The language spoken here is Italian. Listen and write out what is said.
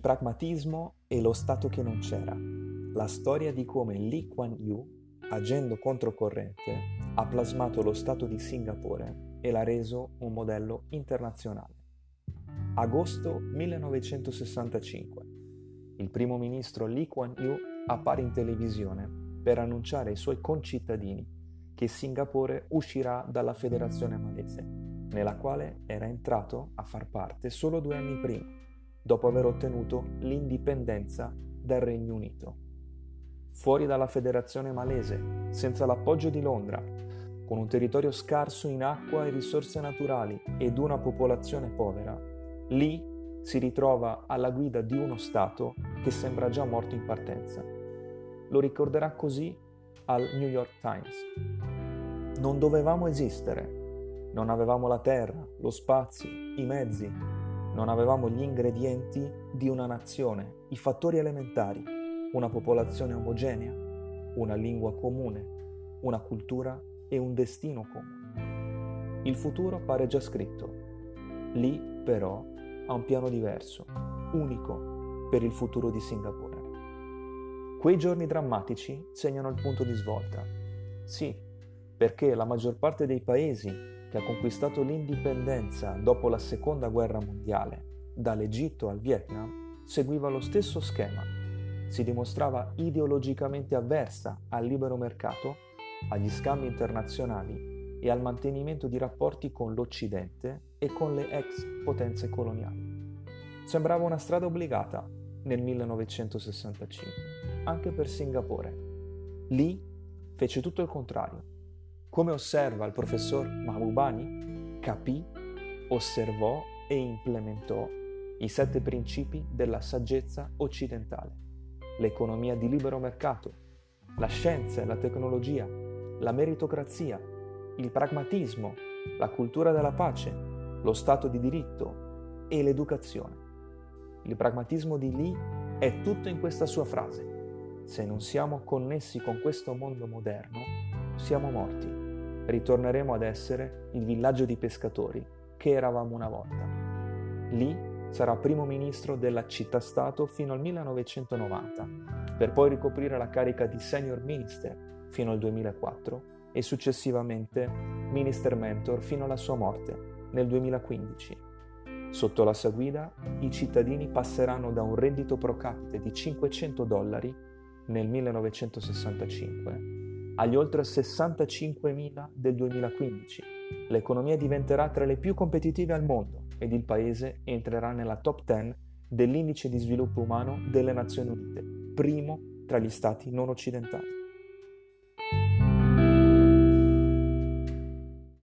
pragmatismo e lo Stato che non c'era. La storia di come Lee Kuan Yew, agendo controcorrente, ha plasmato lo Stato di Singapore e l'ha reso un modello internazionale. Agosto 1965. Il primo ministro Lee Kuan Yew appare in televisione per annunciare ai suoi concittadini che Singapore uscirà dalla federazione malese, nella quale era entrato a far parte solo due anni prima, dopo aver ottenuto l'indipendenza dal Regno Unito. Fuori dalla federazione malese, senza l'appoggio di Londra, con un territorio scarso in acqua e risorse naturali ed una popolazione povera, lì si ritrova alla guida di uno Stato che sembra già morto in partenza. Lo ricorderà così al New York Times. Non dovevamo esistere, non avevamo la terra, lo spazio, i mezzi, non avevamo gli ingredienti di una nazione, i fattori elementari, una popolazione omogenea, una lingua comune, una cultura e un destino comune. Il futuro pare già scritto. Lì, però, ha un piano diverso, unico per il futuro di Singapore. Quei giorni drammatici segnano il punto di svolta. Sì, perché la maggior parte dei paesi che ha conquistato l'indipendenza dopo la seconda guerra mondiale, dall'Egitto al Vietnam, seguiva lo stesso schema. Si dimostrava ideologicamente avversa al libero mercato, agli scambi internazionali e al mantenimento di rapporti con l'Occidente e con le ex potenze coloniali. Sembrava una strada obbligata nel 1965, anche per Singapore. Lì fece tutto il contrario. Come osserva il professor Mahbubani, capì, osservò e implementò i sette principi della saggezza occidentale, l'economia di libero mercato, la scienza e la tecnologia, la meritocrazia, il pragmatismo, la cultura della pace, lo Stato di diritto e l'educazione. Il pragmatismo di Lee è tutto in questa sua frase. Se non siamo connessi con questo mondo moderno, siamo morti. Ritorneremo ad essere il villaggio di pescatori che eravamo una volta. Lee sarà primo ministro della città-stato fino al 1990, per poi ricoprire la carica di senior minister fino al 2004 e successivamente minister mentor fino alla sua morte nel 2015. Sotto la sua guida i cittadini passeranno da un reddito pro capite di 500 dollari nel 1965 agli oltre 65.000 del 2015. L'economia diventerà tra le più competitive al mondo ed il paese entrerà nella top 10 dell'indice di sviluppo umano delle Nazioni Unite, primo tra gli stati non occidentali.